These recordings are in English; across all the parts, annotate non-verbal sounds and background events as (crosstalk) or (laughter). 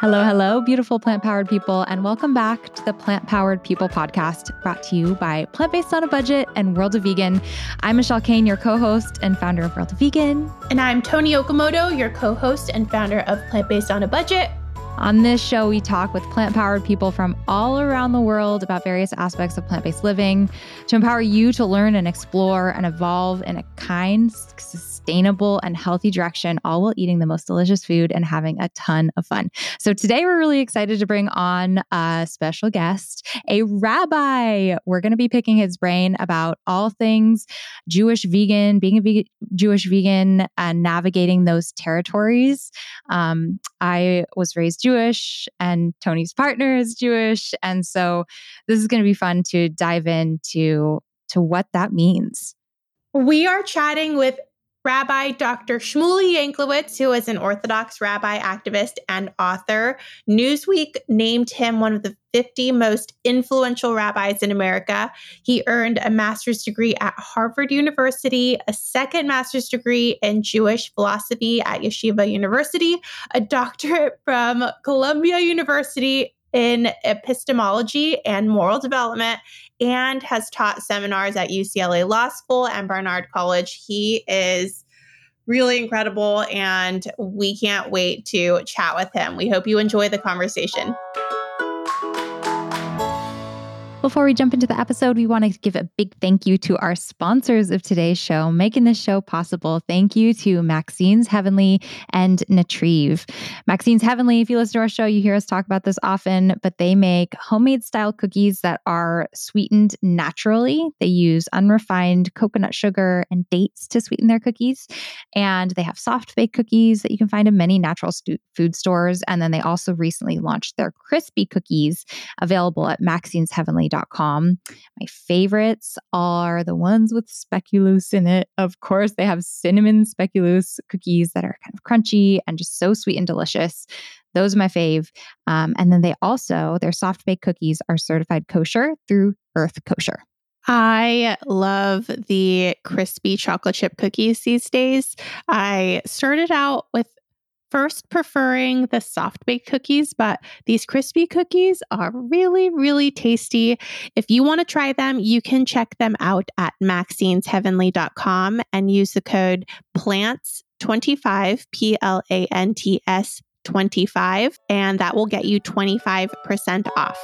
Hello, hello, beautiful plant powered people, and welcome back to the Plant Powered People podcast brought to you by Plant Based on a Budget and World of Vegan. I'm Michelle Cehn, your co host and founder of World of Vegan. And I'm Toni Okamoto, your co host and founder of Plant Based on a Budget. On this show, we talk with plant powered people from all around the world about various aspects of plant based living to empower you to learn and explore and evolve in a kind, sustainable, and healthy direction, all while eating the most delicious food and having a ton of fun. So, today we're really excited to bring on a special guest, a rabbi. We're going to be picking his brain about all things Jewish vegan, being a Jewish vegan, and navigating those territories. Um, I was raised Jewish and Toni's partner is Jewish. And so this is going to be fun to dive into to what that means. We are chatting with Rabbi Dr. Shmuley Yanklowitz, who is an Orthodox rabbi, activist, and author. Newsweek named him one of the 50 most influential rabbis in America. He earned a master's degree at Harvard University, a second master's degree in Jewish philosophy at Yeshiva University, a doctorate from Columbia University in epistemology and moral development and has taught seminars at UCLA Law School and Barnard College. He is really incredible and we can't wait to chat with him. We hope you enjoy the conversation. Before we jump into the episode, we want to give a big thank you to our sponsors of today's show, making this show possible. Thank you to Maxine's Heavenly and Natrive. Maxine's Heavenly, if you listen to our show, you hear us talk about this often, but they make homemade style cookies that are sweetened naturally. They use unrefined coconut sugar and dates to sweeten their cookies. And they have soft baked cookies that you can find in many natural stu- food stores. And then they also recently launched their crispy cookies available at Maxine's maxinesheavenly.com my favorites are the ones with speculoos in it. Of course, they have cinnamon speculoos cookies that are kind of crunchy and just so sweet and delicious. Those are my fave. Um, and then they also, their soft baked cookies are certified kosher through Earth Kosher. I love the crispy chocolate chip cookies these days. I started out with first preferring the soft baked cookies, but these crispy cookies are really, really tasty. If you want to try them, you can check them out at maxinesheavenly.com and use the code PLANTS25, P L A N T S 25, and that will get you 25% off.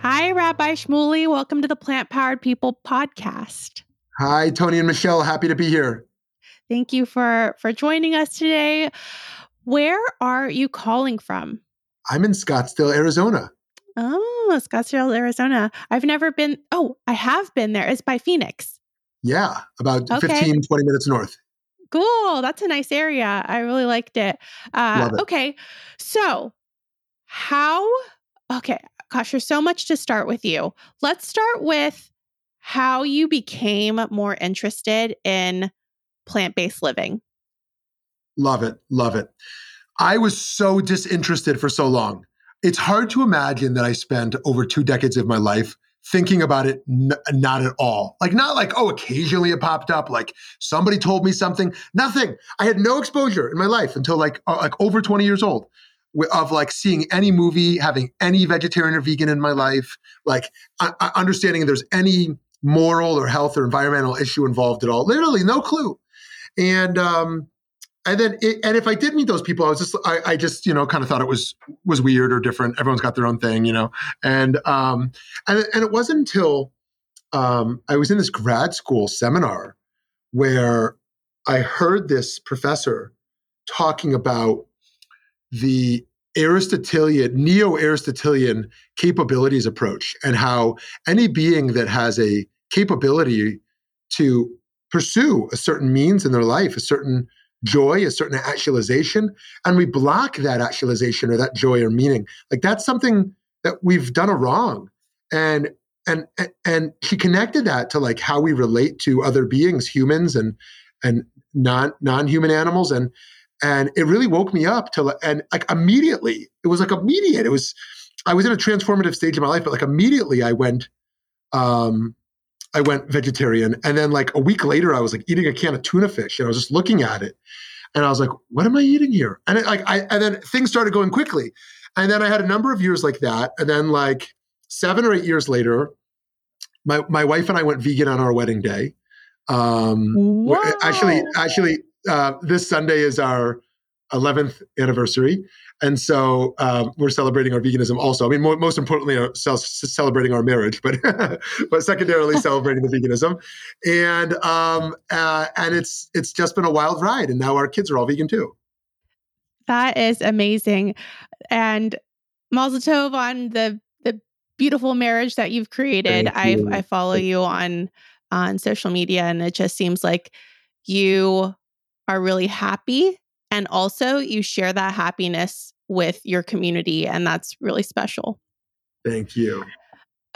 Hi, Rabbi Shmuley. Welcome to the Plant Powered People podcast. Hi, Toni and Michelle. Happy to be here. Thank you for for joining us today. Where are you calling from? I'm in Scottsdale, Arizona. Oh, Scottsdale, Arizona. I've never been. Oh, I have been there. It's by Phoenix. Yeah, about okay. 15, 20 minutes north. Cool. That's a nice area. I really liked it. Uh, it. Okay. So, how, okay, gosh, there's so much to start with you. Let's start with how you became more interested in plant based living? Love it. Love it. I was so disinterested for so long. It's hard to imagine that I spent over two decades of my life thinking about it n- not at all. Like, not like, oh, occasionally it popped up, like somebody told me something. Nothing. I had no exposure in my life until like, uh, like over 20 years old of like seeing any movie, having any vegetarian or vegan in my life, like uh, understanding there's any moral or health or environmental issue involved at all. Literally no clue. And um, and then it, and if I did meet those people, I was just I, I, just you know kind of thought it was was weird or different. Everyone's got their own thing, you know. And um, and and it wasn't until um, I was in this grad school seminar where I heard this professor talking about the Aristotelian, neo Aristotelian capabilities approach, and how any being that has a capability to pursue a certain means in their life, a certain joy, a certain actualization, and we block that actualization or that joy or meaning. Like that's something that we've done a wrong. And and and she connected that to like how we relate to other beings, humans and and non non-human animals and and it really woke me up to and like immediately it was like immediate it was i was in a transformative stage of my life but like immediately i went um I went vegetarian. And then like a week later, I was like eating a can of tuna fish and I was just looking at it. And I was like, what am I eating here? And it, like, I, and then things started going quickly. And then I had a number of years like that. And then like seven or eight years later, my, my wife and I went vegan on our wedding day. Um, wow. Actually, actually, uh, this Sunday is our 11th anniversary. And so um, we're celebrating our veganism also. I mean, mo- most importantly, uh, celebrating our marriage, but (laughs) but secondarily celebrating the veganism. And um, uh, and it's it's just been a wild ride. And now our kids are all vegan too. That is amazing. And Mazel Tov on the the beautiful marriage that you've created. I I follow you on on social media, and it just seems like you are really happy and also you share that happiness with your community and that's really special. Thank you.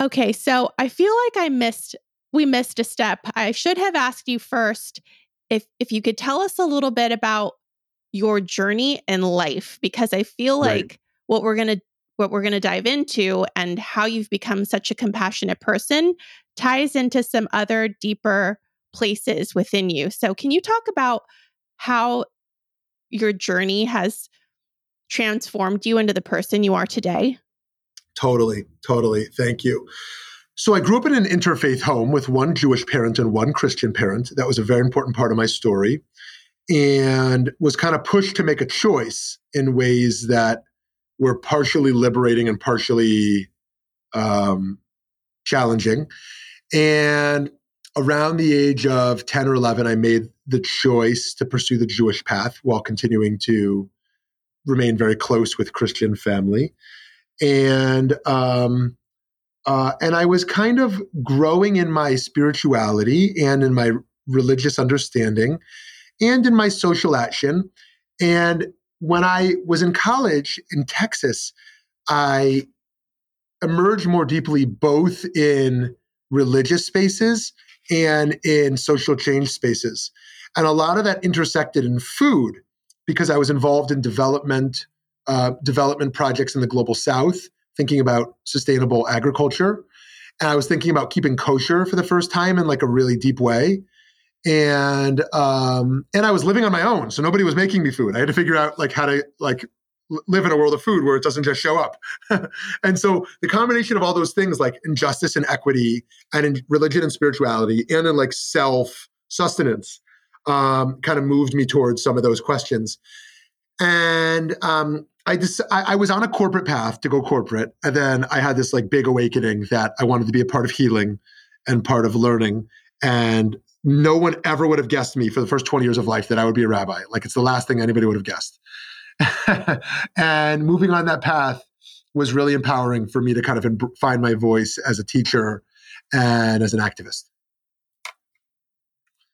Okay, so I feel like I missed we missed a step. I should have asked you first if if you could tell us a little bit about your journey in life because I feel like right. what we're going to what we're going to dive into and how you've become such a compassionate person ties into some other deeper places within you. So, can you talk about how your journey has transformed you into the person you are today? Totally, totally. Thank you. So I grew up in an interfaith home with one Jewish parent and one Christian parent. That was a very important part of my story and was kind of pushed to make a choice in ways that were partially liberating and partially um, challenging. And around the age of 10 or 11, I made the choice to pursue the Jewish path while continuing to remain very close with Christian family. And, um, uh, and I was kind of growing in my spirituality and in my religious understanding and in my social action. And when I was in college in Texas, I emerged more deeply both in religious spaces and in social change spaces. And a lot of that intersected in food because I was involved in development uh, development projects in the global south, thinking about sustainable agriculture. And I was thinking about keeping kosher for the first time in like a really deep way. And um, and I was living on my own, so nobody was making me food. I had to figure out like how to like live in a world of food where it doesn't just show up. (laughs) and so the combination of all those things like injustice and equity and in religion and spirituality and in like self sustenance um, kind of moved me towards some of those questions. And um, I just I, I, was on a corporate path to go corporate, and then I had this like big awakening that I wanted to be a part of healing and part of learning. And no one ever would have guessed me for the first 20 years of life that I would be a rabbi. Like it's the last thing anybody would have guessed. (laughs) and moving on that path was really empowering for me to kind of find my voice as a teacher and as an activist.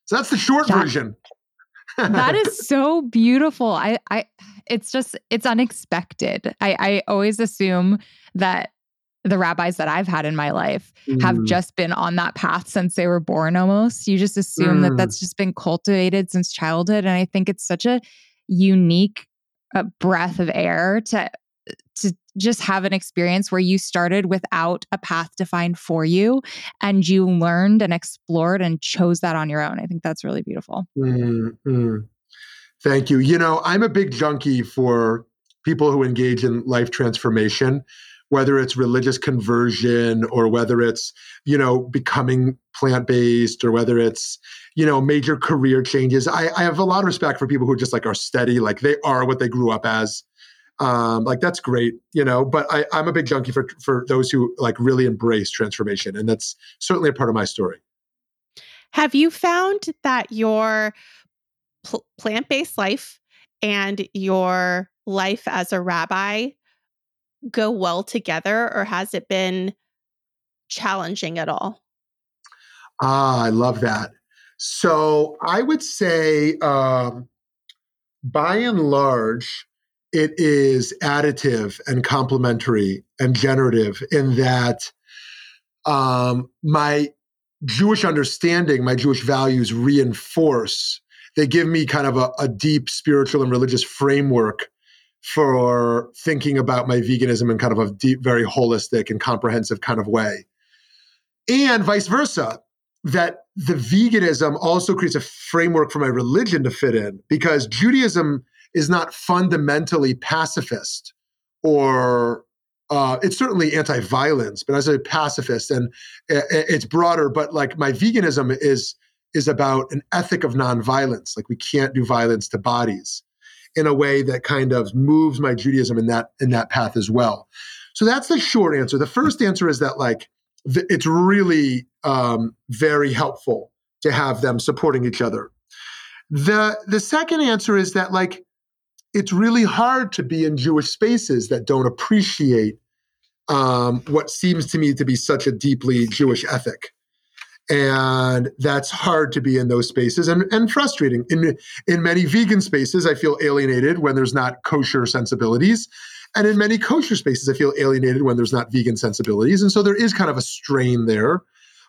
So that's the short version. that is (laughs) so beautiful. I, I, it's just, it's unexpected. I, I always assume that the rabbis that I've had in my life mm. have just been on that path since they were born almost. You just assume mm. that that's just been cultivated since childhood. And I think it's such a unique a breath of air to just have an experience where you started without a path defined for you and you learned and explored and chose that on your own. I think that's really beautiful. Mm-hmm. Thank you. You know, I'm a big junkie for people who engage in life transformation, whether it's religious conversion or whether it's, you know, becoming plant based or whether it's, you know, major career changes. I, I have a lot of respect for people who just like are steady, like they are what they grew up as. Um, like that's great, you know. But I, I'm a big junkie for for those who like really embrace transformation, and that's certainly a part of my story. Have you found that your pl- plant based life and your life as a rabbi go well together, or has it been challenging at all? Ah, I love that. So I would say, um, by and large, it is additive and complementary and generative in that um, my Jewish understanding, my Jewish values reinforce. They give me kind of a, a deep spiritual and religious framework for thinking about my veganism in kind of a deep, very holistic and comprehensive kind of way. And vice versa that the veganism also creates a framework for my religion to fit in because Judaism is not fundamentally pacifist or uh, it's certainly anti-violence, but as a pacifist, and it's broader. But like my veganism is is about an ethic of nonviolence. Like we can't do violence to bodies in a way that kind of moves my Judaism in that in that path as well. So that's the short answer. The first answer is that like th- it's really um, very helpful to have them supporting each other. The the second answer is that like it's really hard to be in Jewish spaces that don't appreciate um, what seems to me to be such a deeply Jewish ethic. And that's hard to be in those spaces and, and frustrating. In, in many vegan spaces, I feel alienated when there's not kosher sensibilities. And in many kosher spaces, I feel alienated when there's not vegan sensibilities. And so there is kind of a strain there.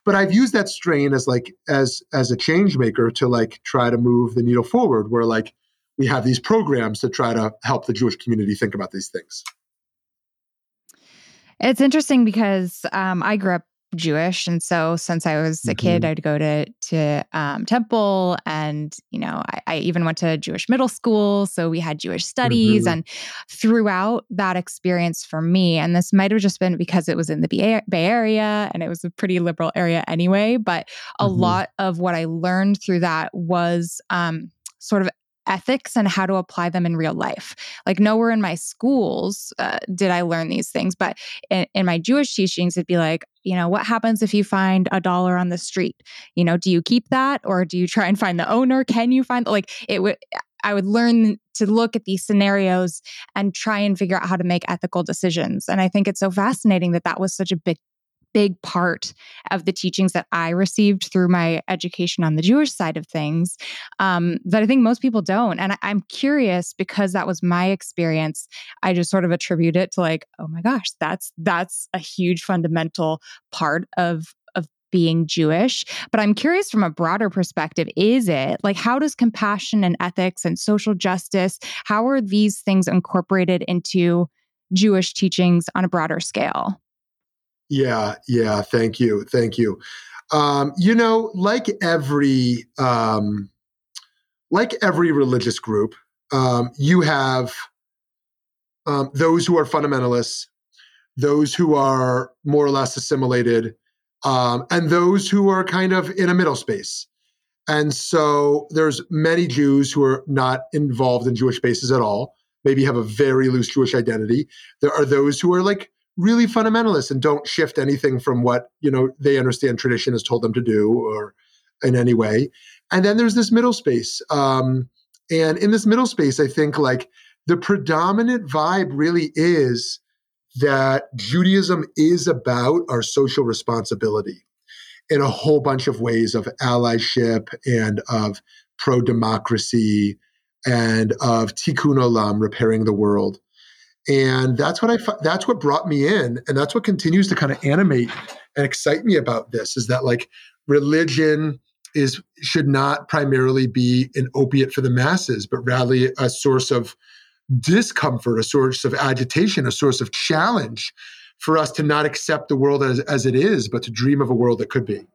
But I've used that strain as like as as a change maker to like try to move the needle forward, where like we have these programs to try to help the Jewish community think about these things. It's interesting because um, I grew up Jewish, and so since I was a mm-hmm. kid, I'd go to to um, temple, and you know, I, I, even went to Jewish middle school, so we had Jewish studies, mm-hmm. and throughout that experience for me, and this might have just been because it was in the Bay, Bay Area and it was a pretty liberal area anyway, but a mm-hmm. lot of what I learned through that was um, sort of ethics and how to apply them in real life. Like nowhere in my schools uh, did I learn these things, but in, in, my Jewish teachings, it'd be like, you know, what happens if you find a dollar on the street? You know, do you keep that or do you try and find the owner? Can you find like it would? I would learn to look at these scenarios and try and figure out how to make ethical decisions. And I think it's so fascinating that that was such a big big part of the teachings that I received through my education on the Jewish side of things um, that I think most people don't. And I, I'm curious because that was my experience. I just sort of attribute it to like, oh my gosh, that's that's a huge fundamental part of of being Jewish. But I'm curious from a broader perspective, is it like how does compassion and ethics and social justice, how are these things incorporated into Jewish teachings on a broader scale? Yeah, yeah. Thank you, thank you. Um, you know, like every um, like every religious group, um, you have um, those who are fundamentalists, those who are more or less assimilated, um, and those who are kind of in a middle space. And so there's many Jews who are not involved in Jewish spaces at all, maybe have a very loose Jewish identity. There are those who are like really fundamentalist and don't shift anything from what you know they understand tradition has told them to do or in any way. And then there's this middle space um, and in this middle space i think like the predominant vibe really is that judaism is about our social responsibility in a whole bunch of ways of allyship and of pro-democracy and of tikkun olam repairing the world and that's what i that's what brought me in and that's what continues to kind of animate and excite me about this is that like religion is should not primarily be an opiate for the masses but rather a source of discomfort a source of agitation a source of challenge for us to not accept the world as, as it is but to dream of a world that could be.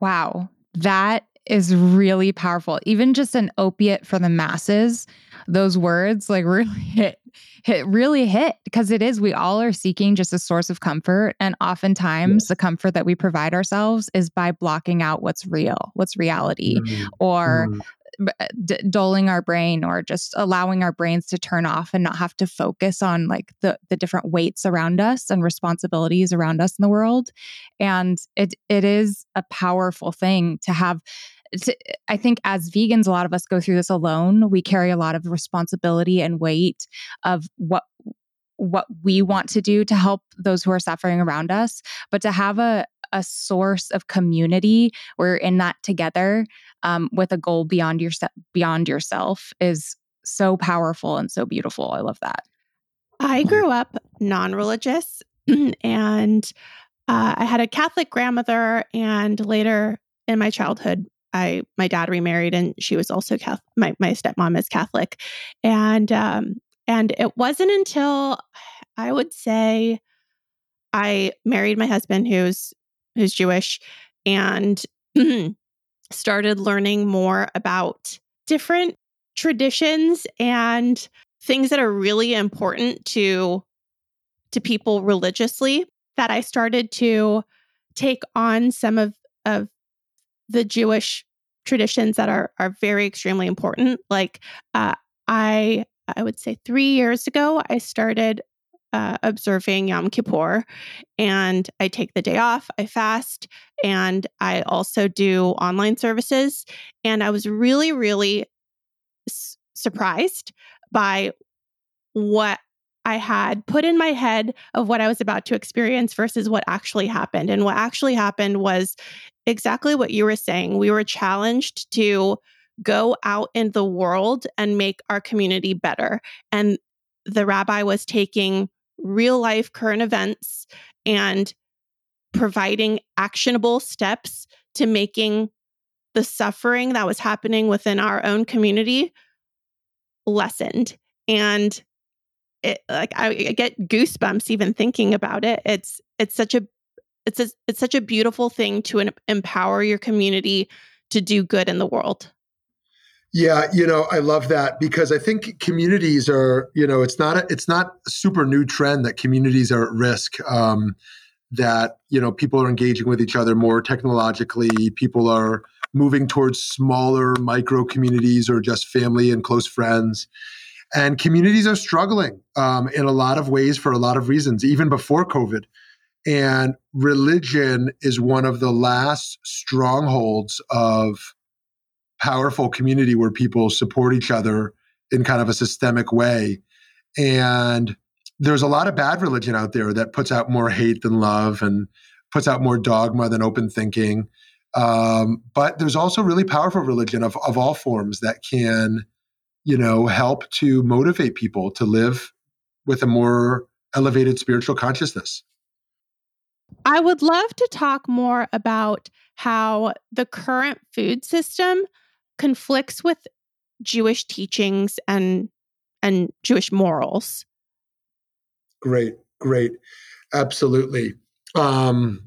Wow. That is really powerful. Even just an opiate for the masses those words like (laughs) really hit hit really hit because it is we all are seeking just a source of comfort and oftentimes yes. the comfort that we provide ourselves is by blocking out what's real what's reality mm-hmm. or mm-hmm. D- dulling our brain or just allowing our brains to turn off and not have to focus on like the the different weights around us and responsibilities around us in the world and it it is a powerful thing to have to, I think as vegans, a lot of us go through this alone. We carry a lot of responsibility and weight of what what we want to do to help those who are suffering around us, but to have a a source of community we're in that together um, with a goal beyond your beyond yourself is so powerful and so beautiful. I love that. I grew up non-religious, (clears throat) and uh, I had a Catholic grandmother, and later in my childhood, I my dad remarried and she was also Catholic. My my stepmom is Catholic, and um, and it wasn't until I would say I married my husband who's who's Jewish, and (clears throat) started learning more about different traditions and things that are really important to to people religiously that I started to take on some of of the Jewish traditions that are are very extremely important. Like uh, I I would say three years ago, I started uh, observing Yom Kippur, and I take the day off. I fast, and I also do online services. And I was really, really s- surprised by what I had put in my head of what I was about to experience versus what actually happened. And what actually happened was exactly what you were saying. We were challenged to go out in the world and make our community better. And the rabbi was taking real life current events and providing actionable steps to making the suffering that was happening within our own community lessened. And it like I, I get goosebumps even thinking about it. It's it's such a it's a, it's such a beautiful thing to empower your community to do good in the world. Yeah, you know, I love that because I think communities are, you know, it's not a, it's not a super new trend that communities are at risk. Um, that you know, people are engaging with each other more technologically. People are moving towards smaller micro communities or just family and close friends. And communities are struggling um, in a lot of ways for a lot of reasons, even before COVID. And religion is one of the last strongholds of powerful community where people support each other in kind of a systemic way. And there's a lot of bad religion out there that puts out more hate than love and puts out more dogma than open thinking. Um, but there's also really powerful religion of, of all forms that can you know, help to motivate people to live with a more elevated spiritual consciousness. I would love to talk more about how the current food system conflicts with Jewish teachings and and Jewish morals. Great, great. Absolutely. Um,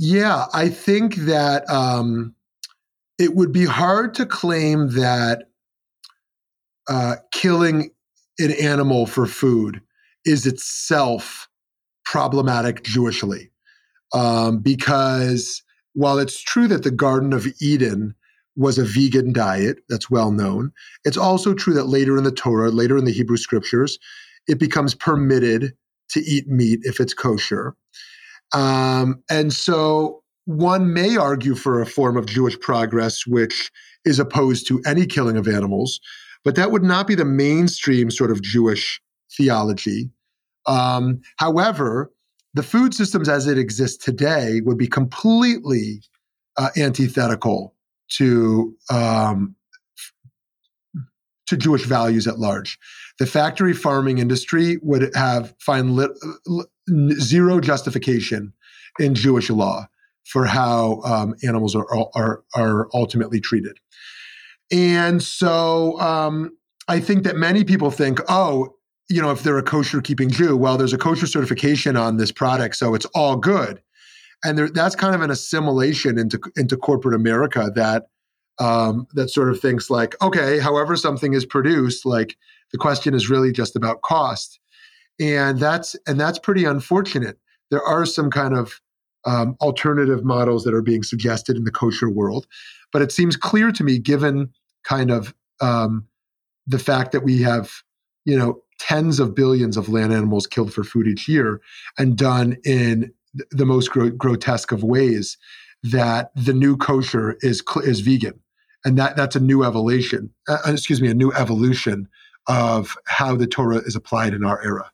yeah, I think that um, it would be hard to claim that uh, killing an animal for food is itself problematic Jewishly. Um, because while it's true that the Garden of Eden was a vegan diet, that's well known, it's also true that later in the Torah, later in the Hebrew scriptures, it becomes permitted to eat meat if it's kosher. Um, and so one may argue for a form of Jewish progress which is opposed to any killing of animals, but that would not be the mainstream sort of Jewish theology. Um, however, the food systems as it exists today would be completely uh, antithetical to um, to Jewish values at large. The factory farming industry would have find li- zero justification in Jewish law for how um, animals are, are, are ultimately treated. And so um, I think that many people think, oh, you know, if they're a kosher keeping Jew, well, there's a kosher certification on this product, so it's all good. And there, that's kind of an assimilation into into corporate America that um, that sort of thinks like, okay, however something is produced, like the question is really just about cost, and that's and that's pretty unfortunate. There are some kind of um, alternative models that are being suggested in the kosher world. But it seems clear to me, given kind of um, the fact that we have, you know, tens of billions of land animals killed for food each year and done in the most gro- grotesque of ways, that the new kosher is is vegan, and that that's a new evolution. Uh, excuse me, a new evolution of how the Torah is applied in our era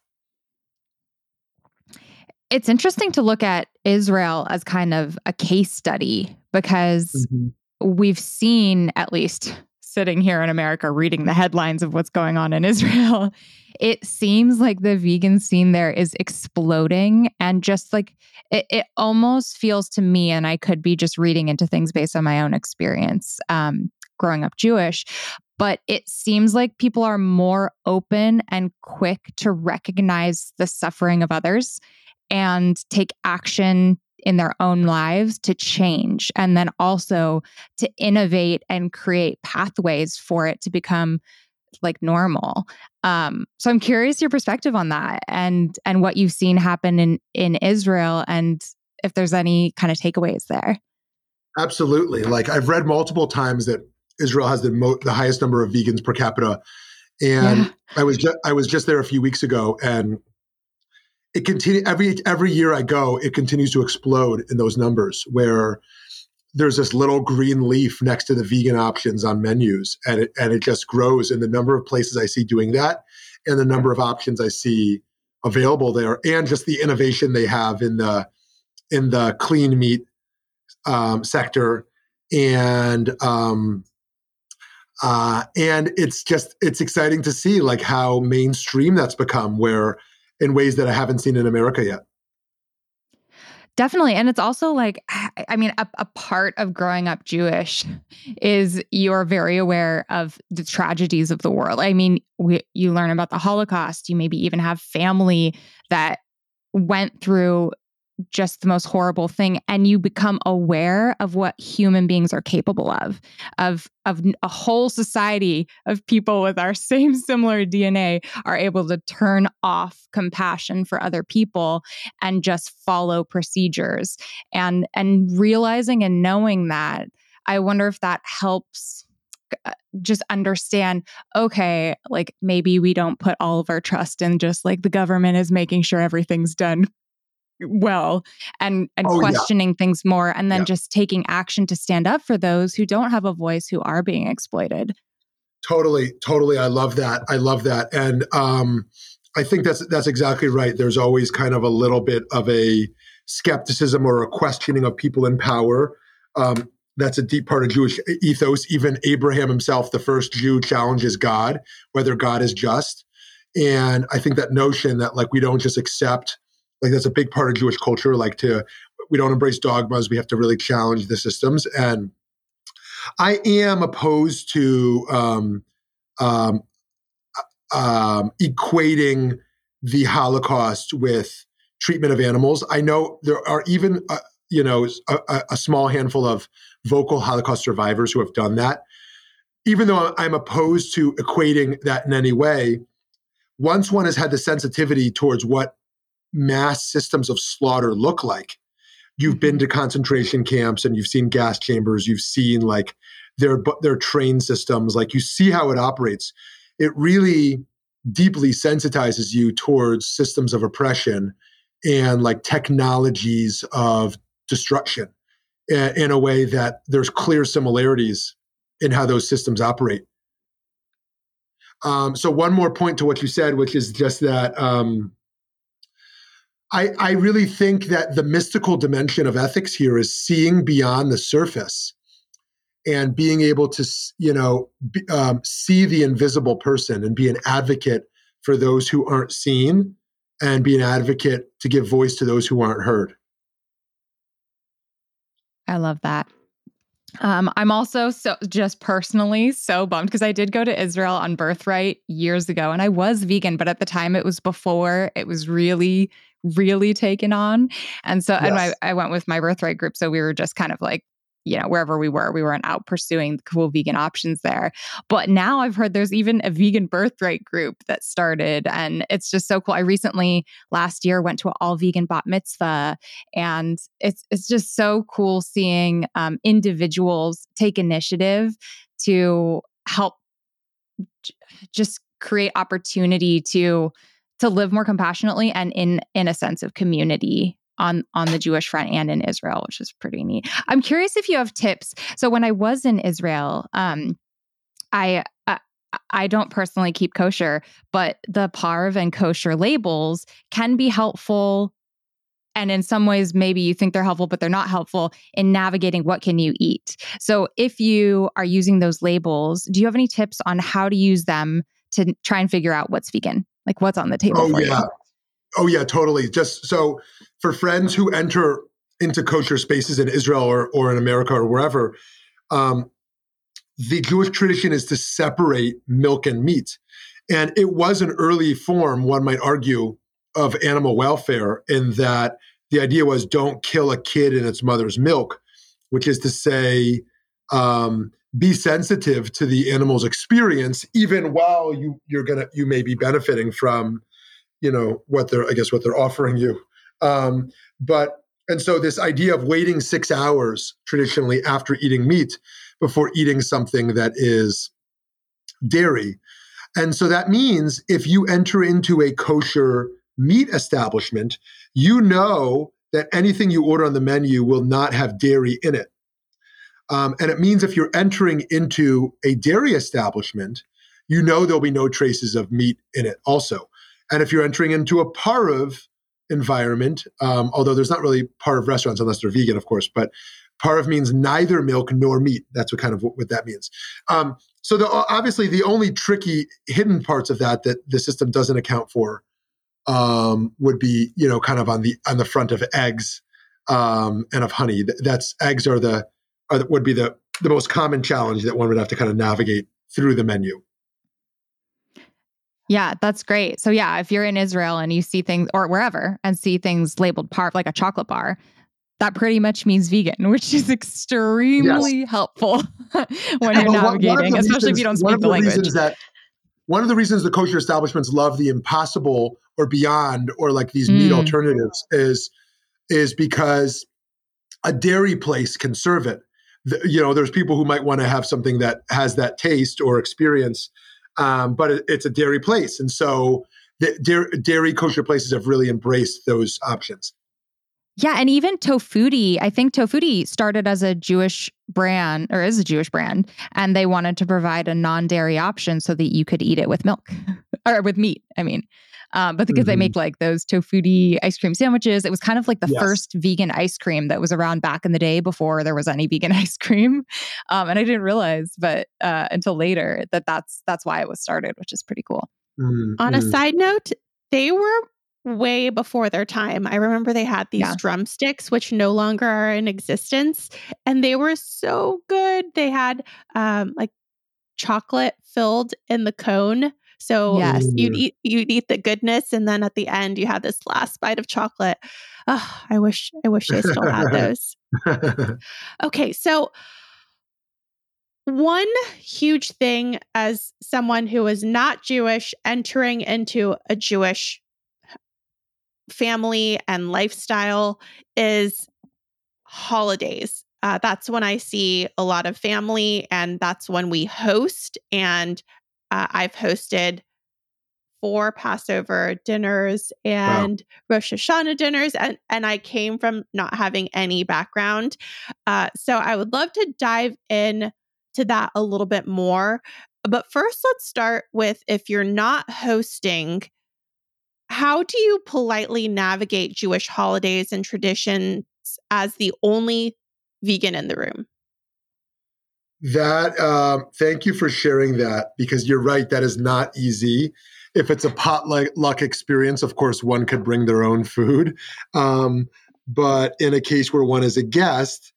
it's interesting to look at Israel as kind of a case study because mm-hmm. we've seen, at least sitting here in America, reading the headlines of what's going on in Israel, it seems like the vegan scene there is exploding. And just like it, it almost feels to me, and I could be just reading into things based on my own experience um, growing up Jewish, but it seems like people are more open and quick to recognize the suffering of others and take action in their own lives to change and then also to innovate and create pathways for it to become like normal. Um, so I'm curious your perspective on that and and what you've seen happen in in Israel and if there's any kind of takeaways there. Absolutely. Like I've read multiple times that Israel has the mo- the highest number of vegans per capita, and yeah. I was just I was just there a few weeks ago, and it continue every every year I go, it continues to explode in those numbers where there's this little green leaf next to the vegan options on menus and it, and it just grows in the number of places I see doing that and the number of options I see available there and just the innovation they have in the in the clean meat um, sector. And um, uh, and it's just it's exciting to see like how mainstream that's become where in ways that I haven't seen in America yet. Definitely. And it's also like, (sighs) I mean, a, a, part of growing up Jewish is you're very aware of the tragedies of the world. I mean, we, you learn about the Holocaust. You maybe even have family that went through just the most horrible thing and you become aware of what human beings are capable of of of a whole society of people with our (laughs) same similar DNA are able to turn off compassion for other people and just follow procedures. And and realizing and knowing that I wonder if that helps uh, just understand okay like maybe we don't put all of our trust in just like the government is making sure everything's done well and and oh, questioning yeah. things more and then yeah. just taking action to stand up for those who don't have a voice who are being exploited totally totally i love that i love that and um i think that's that's exactly right there's always kind of a little bit of a skepticism or a questioning of people in power um that's a deep part of Jewish ethos. Even Abraham himself, the first Jew, challenges God, whether God is just. And I think that notion that like we don't just accept like that's a big part of Jewish culture. Like to we don't embrace dogmas. We have to really challenge the systems. And I am opposed to um, um, um, equating the Holocaust with treatment of animals. I know there are even uh, you know a, a, small handful of vocal Holocaust survivors who have done that. Even though I'm opposed to equating that in any way, once one has had the sensitivity towards what mass systems of slaughter look like. You've been to concentration camps and you've seen gas chambers, you've seen like their their train systems, like you see how it operates. It really deeply sensitizes you towards systems of oppression and like technologies of destruction in a way that there's clear similarities in how those systems operate. Um, so one more point to what you said, which is just that um, I, I really think that the mystical dimension of ethics here is seeing beyond the surface and being able to, you know, be, um, see the invisible person and be an advocate for those who aren't seen and be an advocate to give voice to those who aren't heard. I love that. Um, I'm also so just personally so bummed because I did go to Israel on birthright years ago and I was vegan, but at the time it was before it was really, really taken on. And so yes. and I, I went with my birthright group. So we were just kind of like you know, wherever we were, we weren't out pursuing the cool vegan options there. But now I've heard there's even a vegan birthright group that started, and it's just so cool. I recently last year went to an all vegan bat mitzvah, and it's it's just so cool seeing um, individuals take initiative to help j- just create opportunity to to live more compassionately and in in a sense of community on on the Jewish front and in Israel, which is pretty neat. I'm curious if you have tips. So when I was in Israel, um, I uh, I don't personally keep kosher, but the parve and kosher labels can be helpful. And in some ways, maybe you think they're helpful, but they're not helpful in navigating what can you eat. So if you are using those labels, do you have any tips on how to use them to try and figure out what's vegan? Like what's on the table oh, for yeah. you? Oh yeah, totally. Just so for friends who enter into kosher spaces in Israel or, or in America or wherever, um, the Jewish tradition is to separate milk and meat. And it was an early form, one might argue, of animal welfare in that the idea was don't kill a kid in its mother's milk, which is to say, um, be sensitive to the animal's experience, even while you you're gonna you may be benefiting from, you know, what they're I guess what they're offering you. Um, but and so this idea of waiting six hours traditionally after eating meat before eating something that is dairy. And so that means if you enter into a kosher meat establishment, you know that anything you order on the menu will not have dairy in it. Um, and it means if you're entering into a dairy establishment, you know there'll be no traces of meat in it also. And if you're entering into a parve environment, um, although there's not really parve restaurants unless they're vegan, of course, but parve means neither milk nor meat. That's what kind of what, what that means. Um, so the, obviously the only tricky hidden parts of that that the system doesn't account for um, would be you know kind of on the on the front of eggs um, and of honey. That's eggs are the are the, would be the the most common challenge that one would have to kind of navigate through the menu. Yeah, that's great. So yeah, if you're in Israel and you see things or wherever and see things labeled parve like a chocolate bar, that pretty much means vegan, (laughs) which is extremely yes. helpful (laughs) when you're navigating, especially reasons, if you don't speak the, the language. That, one of the reasons the kosher establishments love the impossible or beyond or like these mm. meat alternatives is is because a dairy place can serve it. The, you know, there's people who might want to have something that has that taste or experience, um, but it, it's a dairy place, and so the dairy, dairy kosher places have really embraced those options. Yeah, and even Tofutti, I think Tofutti started as a Jewish brand or is a Jewish brand, and they wanted to provide a non-dairy option so that you could eat it with milk (laughs) or with meat. I mean, um, but because mm-hmm. they make like those Tofutti ice cream sandwiches, it was kind of like the yes. first vegan ice cream that was around back in the day before there was any vegan (laughs) ice cream, um, and I didn't realize, but uh, until later that that's that's why it was started, which is pretty cool. Mm-hmm. On a mm-hmm. side note, they were way before their time. I remember they had these yeah. drumsticks, which no longer are in existence, and they were so good. They had um, like chocolate filled in the cone. So yes, you'd eat you'd eat the goodness, and then at the end you had this last bite of chocolate. Oh, I wish I wish I still had (laughs) those. okay, so one huge thing as someone who is not Jewish entering into a Jewish family and lifestyle is holidays. Uh, that's when I see a lot of family, and that's when we host. And uh, I've hosted four Passover dinners and wow. Rosh Hashanah dinners, and, and I came from not having any background. Uh, so I would love to dive in to that a little bit more. But first, let's start with if you're not hosting, how do you politely navigate Jewish holidays and traditions as the only vegan in the room? That, um, thank you for sharing that because you're right. That is not easy. If it's a potluck experience, of course, one could bring their own food. Um, but in a case where one is a guest,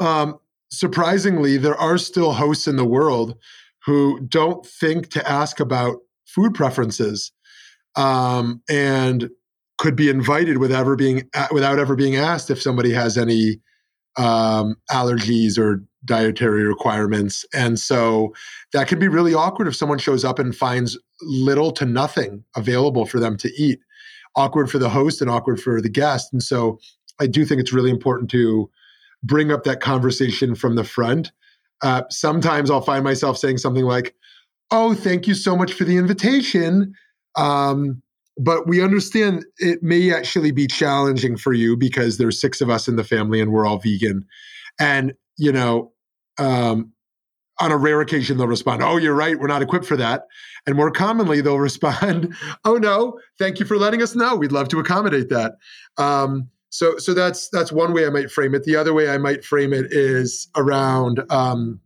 um, surprisingly, there are still hosts in the world who don't think to ask about food preferences um, and could be invited without ever being without ever being asked if somebody has any um, allergies or dietary requirements. And so that can be really awkward if someone shows up and finds little to nothing available for them to eat. Awkward for the host and awkward for the guest. And so I do think it's really important to bring up that conversation from the front. Uh, sometimes I'll find myself saying something like, Oh, thank you so much for the invitation. Um, but we understand it may actually be challenging for you because there's six of us in the family and we're all vegan. And, you know, um, on a rare occasion, they'll respond, Oh, you're right. We're not equipped for that. And more commonly, they'll (laughs) respond, Oh, no, thank you for letting us know. We'd love to accommodate that. Um, so, so that's that's one way I might frame it. The other way I might frame it is around um,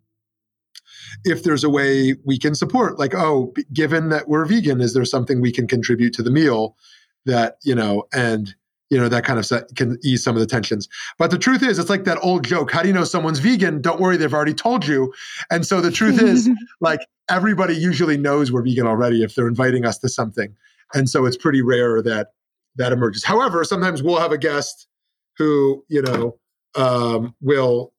if there's a way we can support like oh given that we're vegan is there something we can contribute to the meal that you know and you know that kind of set, can ease some of the tensions but the truth is it's like that old joke how do you know someone's vegan don't worry they've already told you and so the truth is (laughs) like everybody usually knows we're vegan already if they're inviting us to something and so it's pretty rare that that emerges. However, sometimes we'll have a guest who you know um, will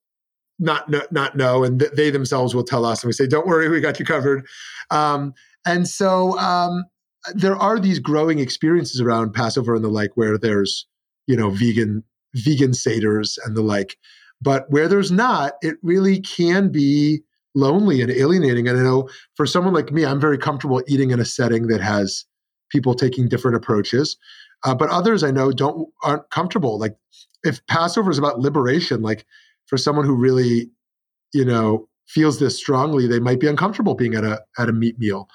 not know, not know, and th- they themselves will tell us, and we say, "Don't worry, we got you covered." Um, and so um, there are these growing experiences around Passover and the like, where there's you know vegan vegan seders and the like, but where there's not, it really can be lonely and alienating. And I know for someone like me, I'm very comfortable eating in a setting that has people taking different approaches. Uh, but others I know don't aren't comfortable. Like if Passover is about liberation, like for someone who really, you know, feels this strongly, they might be uncomfortable being at a at a meat meal.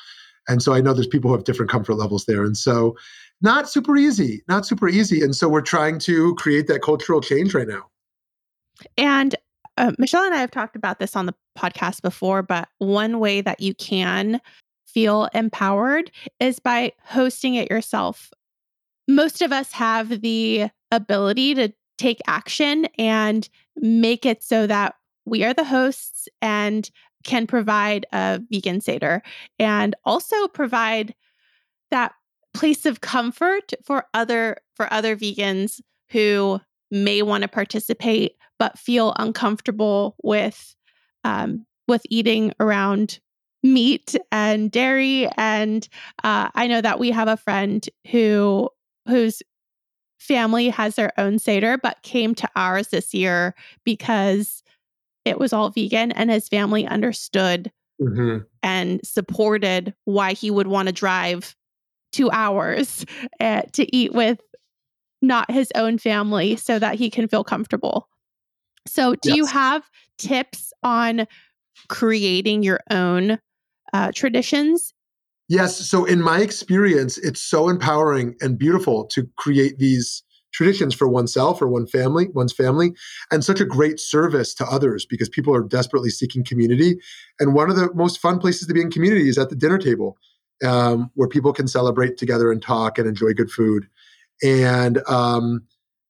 And so I know there's people who have different comfort levels there. And so not super easy, not super easy. And so we're trying to create that cultural change right now. And uh, Michelle and I have talked about this on the podcast before, but one way that you can feel empowered is by hosting it yourself. Most of us have the ability to take action and make it so that we are the hosts and can provide a vegan Seder and also provide that place of comfort for other for other vegans who may want to participate but feel uncomfortable with um, with eating around meat and dairy. And uh, i know that we have a friend who whose family has their own seder but came to ours this year because it was all vegan and his family understood mm-hmm. and supported why he would want to drive two hours uh, to eat with not his own family so that he can feel comfortable so, do yes. you have tips on creating your own uh, traditions? Yes. So, in my experience, it's so empowering and beautiful to create these traditions for oneself or one family, one's family, and such a great service to others because people are desperately seeking community. And one of the most fun places to be in community is at the dinner table, um, where people can celebrate together and talk and enjoy good food. And um,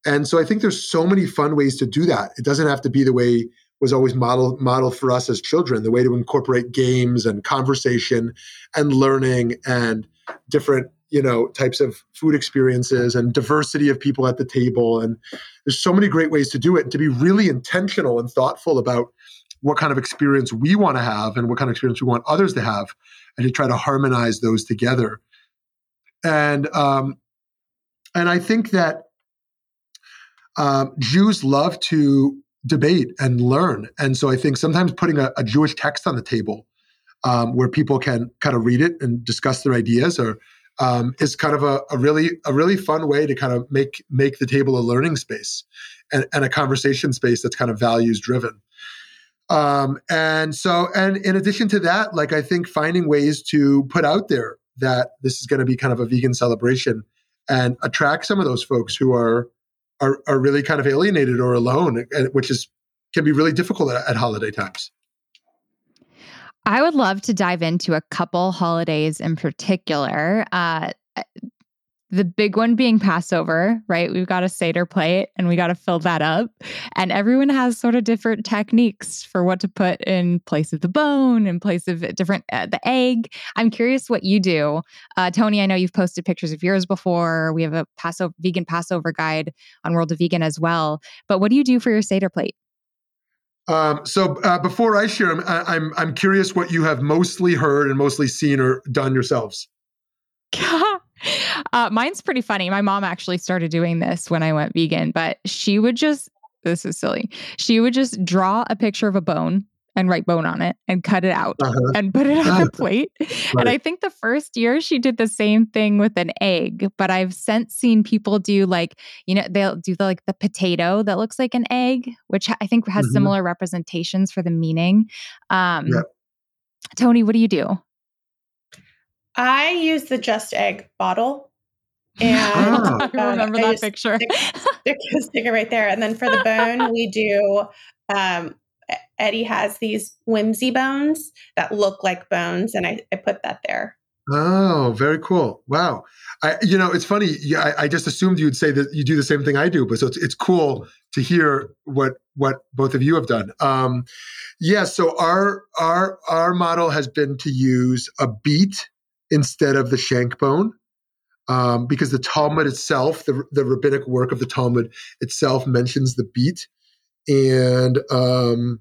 and so I think there's so many fun ways to do that. It doesn't have to be the way was always model model for us as children, the way to incorporate games and conversation and learning and different, you know, types of food experiences and diversity of people at the table. And there's so many great ways to do it and to be really intentional and thoughtful about what kind of experience we want to have and what kind of experience we want others to have and to try to harmonize those together. And um, and I think that uh, Jews love to debate and learn. And so I think sometimes putting a, a Jewish text on the table um, where people can kind of read it and discuss their ideas or um, is kind of a, a, really a really fun way to kind of make make the table a learning space and, and a conversation space that's kind of values driven. Um, and so, and in addition to that, like I think finding ways to put out there that this is going to be kind of a vegan celebration and attract some of those folks who are are, are really kind of alienated or alone, which is can be really difficult at, at holiday times. I would love to dive into a couple holidays in particular. Uh, the big one being Passover, right? We've got a Seder plate and we got to fill that up. And everyone has sort of different techniques for what to put in place of the bone, in place of different, uh, the egg. I'm curious what you do. Uh, Toni, I know you've posted pictures of yours before. We have a Passover, vegan Passover guide on World of Vegan as well. But what do you do for your Seder plate? Um, so uh, before I share, I'm, I'm I'm curious what you have mostly heard and mostly seen or done yourselves. (laughs) Uh, mine's pretty funny. My mom actually started doing this when I went vegan, but she would just, this is silly. She would just draw a picture of a bone and write bone on it and cut it out uh-huh. and put it on a plate. Right. And I think the first year she did the same thing with an egg, but I've since seen people do like, you know, they'll do the, like the potato that looks like an egg, which I think has mm-hmm. similar representations for the meaning. Um, yeah. Toni, what do you do? I use the Just Egg bottle. And uh, (laughs) I remember that picture. Stick, stick, stick, it right there. And then for the (laughs) bone, we do um, Eddie has these whimsy bones that look like bones, and I, I put that there. Oh, very cool! Wow, I, you know, it's funny. I, I, just assumed you'd say that you do the same thing I do, but so it's, it's cool to hear what what both of you have done. Um, yeah, so our our our model has been to use a beet instead of the shank bone. um, because the Talmud itself, the, the rabbinic work of the Talmud itself, mentions the beet, and um,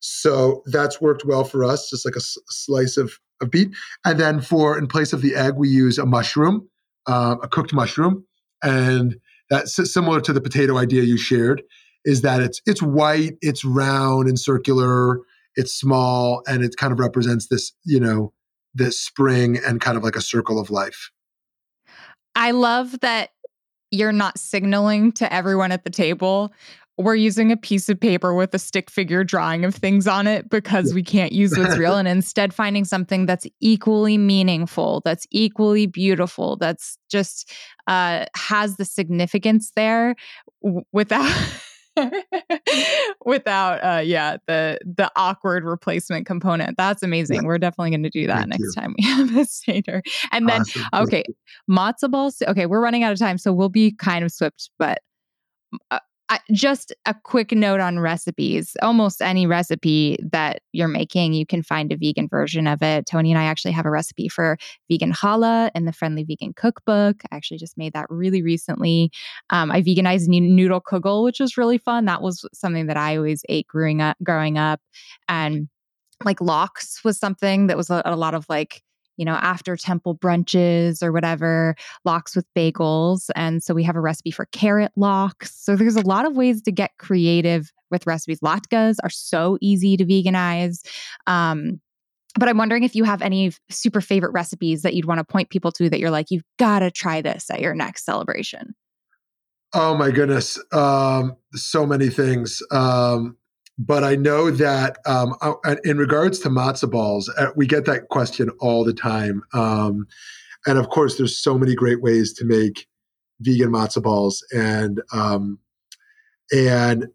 so that's worked well for us, just like a slice of, of beet. And then for in place of the egg, we use a mushroom, uh, a cooked mushroom, and that's similar to the potato idea you shared. Is that it's it's white, it's round and circular, it's small, and it kind of represents this, you know, this spring and kind of like a circle of life. I love that you're not signaling to everyone at the table we're using a piece of paper with a stick figure drawing of things on it because we can't use what's real and (laughs) instead finding something that's equally meaningful that's equally beautiful that's just uh, has the significance there w- without (laughs) without uh yeah the the awkward replacement component that's amazing yeah. we're definitely going to do that Thank next you. time we (laughs) have a seder and then awesome. okay matzo balls okay we're running out of time so we'll be kind of swift but uh, just a quick note on recipes. Almost any recipe that you're making, you can find a vegan version of it. Toni and I actually have a recipe for vegan challah in the Friendly Vegan Cookbook. I actually just made that really recently. Um, I veganized noodle kugel, which was really fun. That was something that I always ate growing up. Growing up, and like lox was something that was a, a lot of like you know, after temple brunches or whatever, lox with bagels. And so we have a recipe for carrot lox. So there's a lot of ways to get creative with recipes. Latkes are so easy to veganize. Um, but I'm wondering if you have any super favorite recipes that you'd want to point people to that you're like, you've got to try this at your next celebration. Oh my goodness. Um, so many things. Um, but I know that um, uh, in regards to matzo balls, uh, we get that question all the time. Um, and of course, there's so many great ways to make vegan matzo balls, and um, and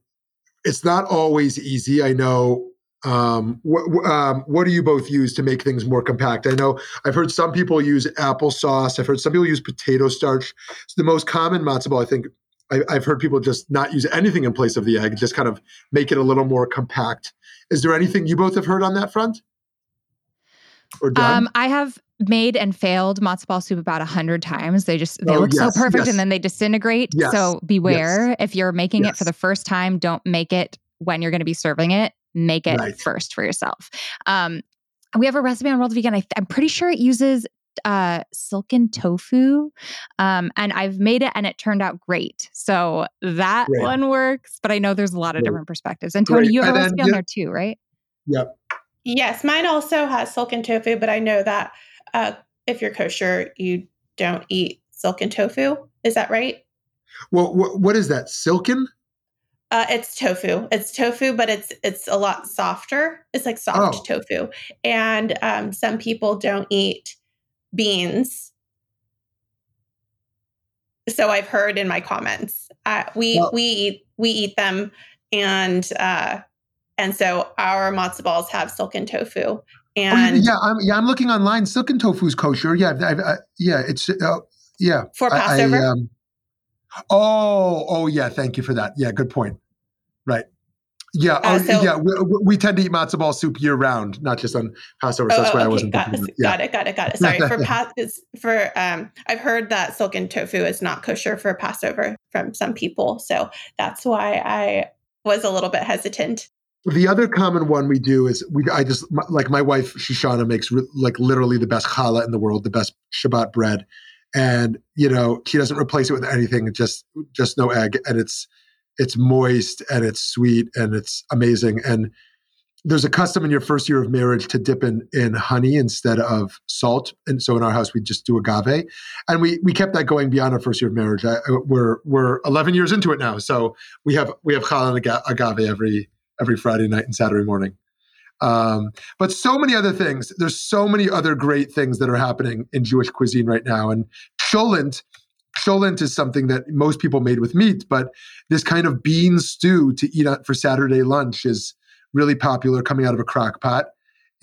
it's not always easy. I know. Um, what, um, what do you both use to make things more compact? I know I've heard some people use applesauce. I've heard some people use potato starch. So the most common matzo ball, I think, I, have heard people just not use anything in place of the egg, just kind of make it a little more compact. Is there anything you both have heard on that front? Or done? Um, I have made and failed matzo ball soup about a hundred times. They just they oh, look yes, so perfect yes. and then they disintegrate. Yes, so beware if you're making it for the first time. Don't make it when you're going to be serving it. Make it right. first for yourself. Um, we have a recipe on World Vegan. I, am pretty sure it uses uh, silken tofu. Um, and I've made it and it turned out great. So that right. one works, but I know there's a lot of right. different perspectives. And Toni, right. you have and a recipe on there too, right? Yep. Yes, mine also has silken tofu, but I know that uh, if you're kosher, you don't eat silken tofu. Is that right? Well, wh- what is that? Silken? Uh, it's tofu. It's tofu, but it's it's a lot softer. It's like soft oh. tofu, and um, some people don't eat beans. So I've heard in my comments. Uh, we well, we eat we eat them, and uh, and so our matzo balls have silken tofu. Oh, and yeah, I'm, yeah, I'm looking online. Silken tofu is kosher. Yeah, I, I, yeah, it's uh, yeah for Passover. I, um, oh, oh yeah. Thank you for that. Yeah, good point. Right. Yeah, uh, oh, so, yeah. We, we, tend to eat matzo ball soup year round, not just on Passover. So that's oh, why okay, I wasn't. Got, yeah. got it. Got it. Got it. Sorry for (laughs) pas- for um. I've heard that silken tofu is not kosher for Passover from some people, so that's why I was a little bit hesitant. The other common one we do is we. I just like my wife Shoshana makes re, like literally the best challah in the world, the best Shabbat bread, and you know she doesn't replace it with anything, just just no egg, and it's it's moist and it's sweet and it's amazing. And there's a custom in your first year of marriage to dip in in honey instead of salt. And so in our house we just do agave, and we we kept that going beyond our first year of marriage. I, we're we're 11 years into it now, so we have we have challah and agave every every Friday night and Saturday morning. Um, but so many other things. There's so many other great things that are happening in Jewish cuisine right now, and cholent Cholent is something that most people made with meat, but this kind of bean stew to eat for Saturday lunch is really popular coming out of a crock pot.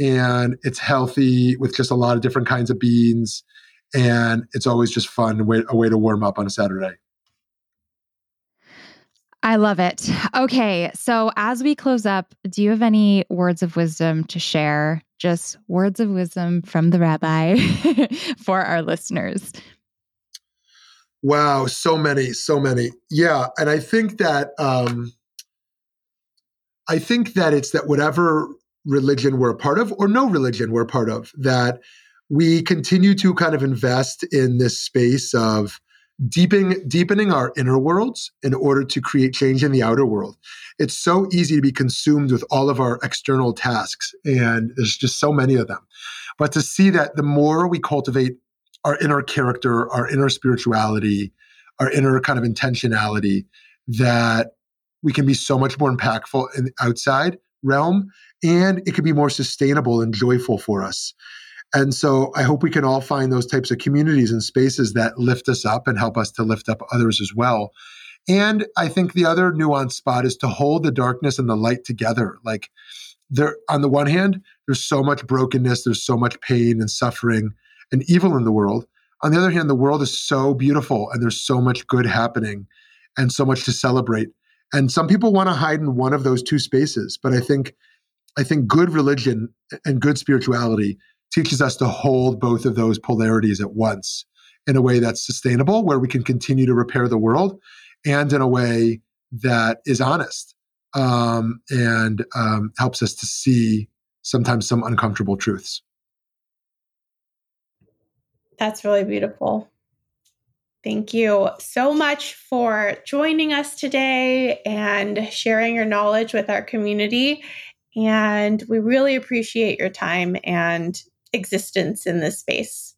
And it's healthy with just a lot of different kinds of beans. And it's always just fun, a way, a way to warm up on a Saturday. I love it. Okay. So, as we close up, do you have any words of wisdom to share? Just words of wisdom from the rabbi (laughs) for our listeners. Wow, so many, so many. Yeah, and I think that um, I think that it's that whatever religion we're a part of, or no religion we're a part of, that we continue to kind of invest in this space of deepening deepening our inner worlds in order to create change in the outer world. It's so easy to be consumed with all of our external tasks, and there's just so many of them. But to see that the more we cultivate our inner character, our inner spirituality, our inner kind of intentionality, that we can be so much more impactful in the outside realm and it can be more sustainable and joyful for us. And so I hope we can all find those types of communities and spaces that lift us up and help us to lift up others as well. And I think the other nuanced spot is to hold the darkness and the light together. Like there on the one hand, there's so much brokenness, there's so much pain and suffering and evil in the world. On the other hand, the world is so beautiful and there's so much good happening and so much to celebrate. And some people want to hide in one of those two spaces, but I think I think good religion and good spirituality teaches us to hold both of those polarities at once in a way that's sustainable, where we can continue to repair the world, and in a way that is honest um, and um, helps us to see sometimes some uncomfortable truths. That's really beautiful. Thank you so much for joining us today and sharing your knowledge with our community. And we really appreciate your time and existence in this space.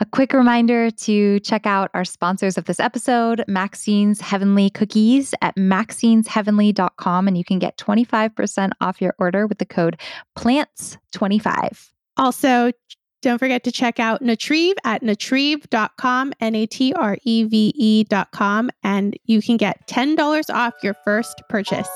A quick reminder to check out our sponsors of this episode, Maxine's Heavenly Cookies at maxinesheavenly.com, and you can get 25% off your order with the code PLANTS25. Also, don't forget to check out Natreve at natreve.com, N A T R E V E.com, and you can get $10 off your first purchase.